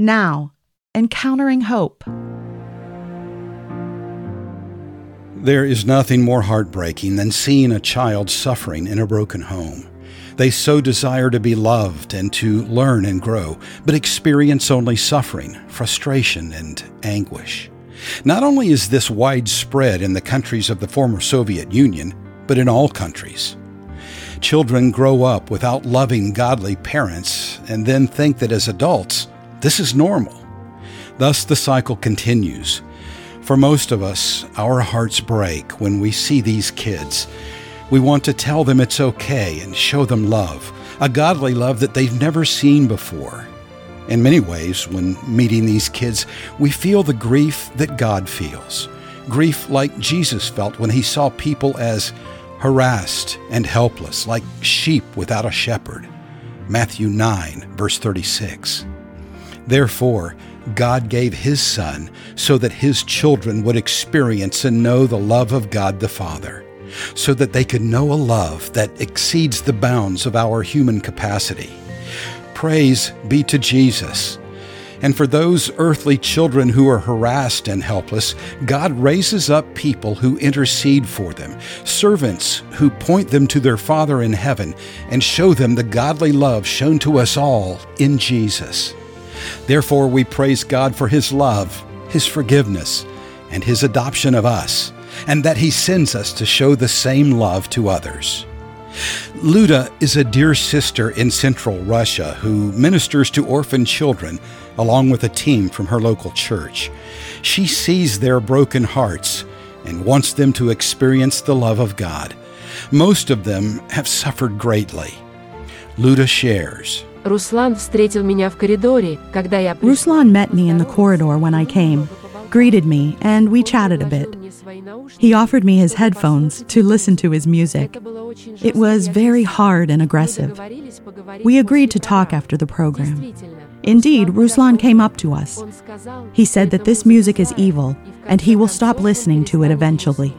Now, Encountering Hope. There is nothing more heartbreaking than seeing a child suffering in a broken home. They so desire to be loved and to learn and grow, but experience only suffering, frustration, and anguish. Not only is this widespread in the countries of the former Soviet Union, but in all countries. Children grow up without loving, godly parents and then think that as adults, this is normal. Thus, the cycle continues. For most of us, our hearts break when we see these kids we want to tell them it's okay and show them love, a godly love that they've never seen before. In many ways, when meeting these kids, we feel the grief that God feels. Grief like Jesus felt when he saw people as harassed and helpless, like sheep without a shepherd. Matthew 9, verse 36. Therefore, God gave His Son so that His children would experience and know the love of God the Father so that they could know a love that exceeds the bounds of our human capacity. Praise be to Jesus. And for those earthly children who are harassed and helpless, God raises up people who intercede for them, servants who point them to their Father in heaven and show them the godly love shown to us all in Jesus. Therefore, we praise God for His love, His forgiveness, and His adoption of us and that He sends us to show the same love to others. Luda is a dear sister in central Russia who ministers to orphan children along with a team from her local church. She sees their broken hearts and wants them to experience the love of God. Most of them have suffered greatly. Luda shares. Ruslan met me in the corridor when I came, greeted me, and we chatted a bit. He offered me his headphones to listen to his music. It was very hard and aggressive. We agreed to talk after the program. Indeed, Ruslan came up to us. He said that this music is evil and he will stop listening to it eventually.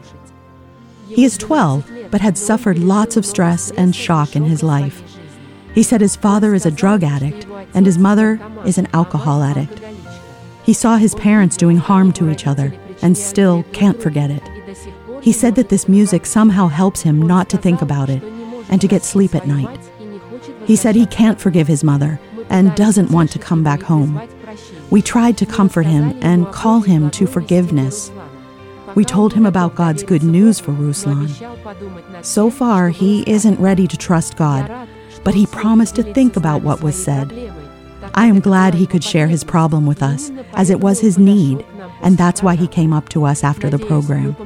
He is 12, but had suffered lots of stress and shock in his life. He said his father is a drug addict and his mother is an alcohol addict. He saw his parents doing harm to each other and still can't forget it. He said that this music somehow helps him not to think about it and to get sleep at night. He said he can't forgive his mother and doesn't want to come back home. We tried to comfort him and call him to forgiveness. We told him about God's good news for Ruslan. So far, he isn't ready to trust God, but he promised to think about what was said. I am glad he could share his problem with us, as it was his need and that's why he came up to us after the program.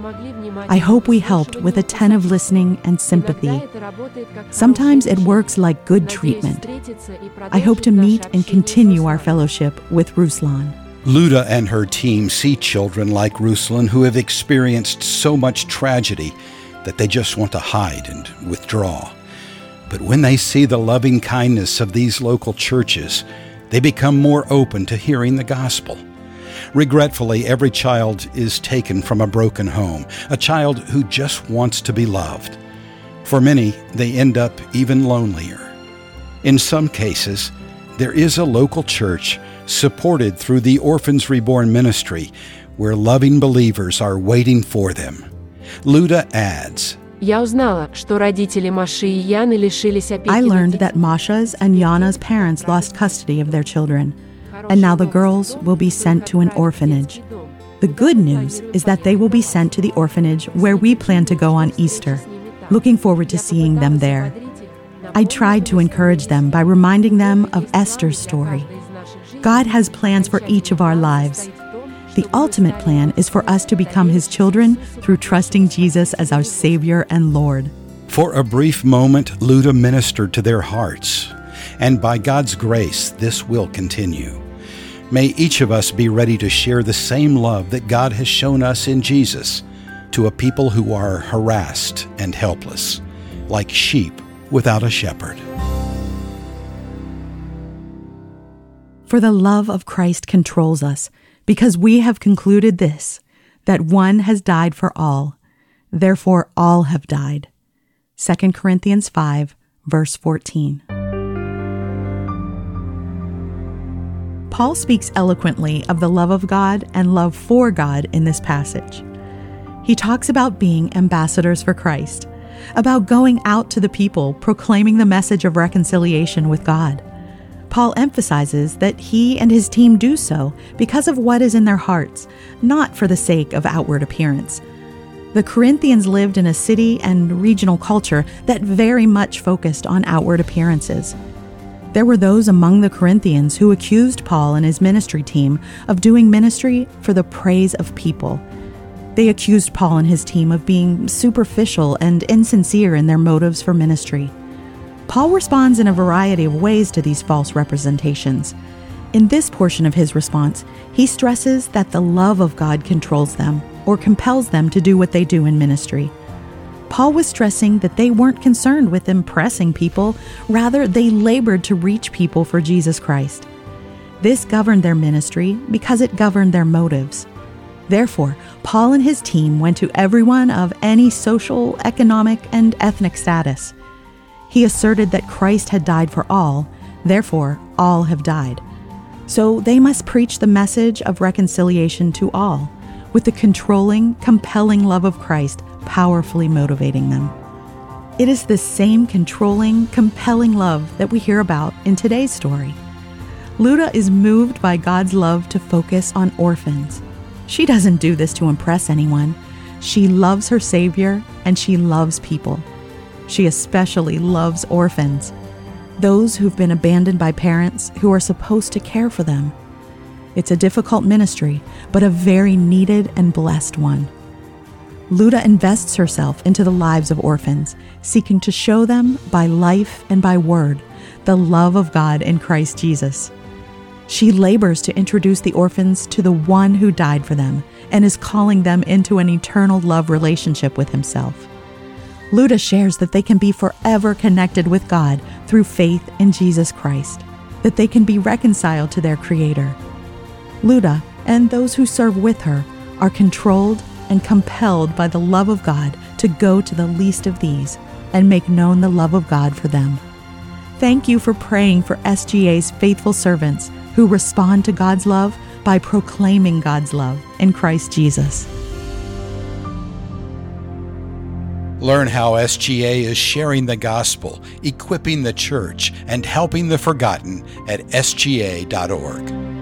I hope we helped with attentive listening and sympathy. Sometimes it works like good treatment. I hope to meet and continue our fellowship with Ruslan. Luda and her team see children like Ruslan who have experienced so much tragedy that they just want to hide and withdraw. But when they see the loving kindness of these local churches, they become more open to hearing the gospel. Regretfully, every child is taken from a broken home, a child who just wants to be loved. For many, they end up even lonelier. In some cases, there is a local church supported through the Orphans Reborn ministry where loving believers are waiting for them. Luda adds, I learned that Masha's and Yana's parents lost custody of their children and now the girls will be sent to an orphanage. The good news is that they will be sent to the orphanage where we plan to go on Easter. Looking forward to seeing them there. I tried to encourage them by reminding them of Esther's story. God has plans for each of our lives. The ultimate plan is for us to become His children through trusting Jesus as our Savior and Lord. For a brief moment, Luda ministered to their hearts, and by God's grace, this will continue. May each of us be ready to share the same love that God has shown us in Jesus to a people who are harassed and helpless, like sheep without a shepherd. For the love of Christ controls us, because we have concluded this that one has died for all, therefore all have died. 2 Corinthians 5, verse 14. Paul speaks eloquently of the love of God and love for God in this passage. He talks about being ambassadors for Christ, about going out to the people proclaiming the message of reconciliation with God. Paul emphasizes that he and his team do so because of what is in their hearts, not for the sake of outward appearance. The Corinthians lived in a city and regional culture that very much focused on outward appearances. There were those among the Corinthians who accused Paul and his ministry team of doing ministry for the praise of people. They accused Paul and his team of being superficial and insincere in their motives for ministry. Paul responds in a variety of ways to these false representations. In this portion of his response, he stresses that the love of God controls them or compels them to do what they do in ministry. Paul was stressing that they weren't concerned with impressing people, rather, they labored to reach people for Jesus Christ. This governed their ministry because it governed their motives. Therefore, Paul and his team went to everyone of any social, economic, and ethnic status. He asserted that Christ had died for all, therefore, all have died. So they must preach the message of reconciliation to all with the controlling, compelling love of Christ powerfully motivating them. It is the same controlling, compelling love that we hear about in today's story. Luda is moved by God's love to focus on orphans. She doesn't do this to impress anyone. She loves her Savior and she loves people. She especially loves orphans, those who've been abandoned by parents who are supposed to care for them. It's a difficult ministry, but a very needed and blessed one. Luda invests herself into the lives of orphans, seeking to show them by life and by word the love of God in Christ Jesus. She labors to introduce the orphans to the one who died for them and is calling them into an eternal love relationship with himself. Luda shares that they can be forever connected with God through faith in Jesus Christ, that they can be reconciled to their Creator, Luda and those who serve with her are controlled and compelled by the love of God to go to the least of these and make known the love of God for them. Thank you for praying for SGA's faithful servants who respond to God's love by proclaiming God's love in Christ Jesus. Learn how SGA is sharing the gospel, equipping the church, and helping the forgotten at sga.org.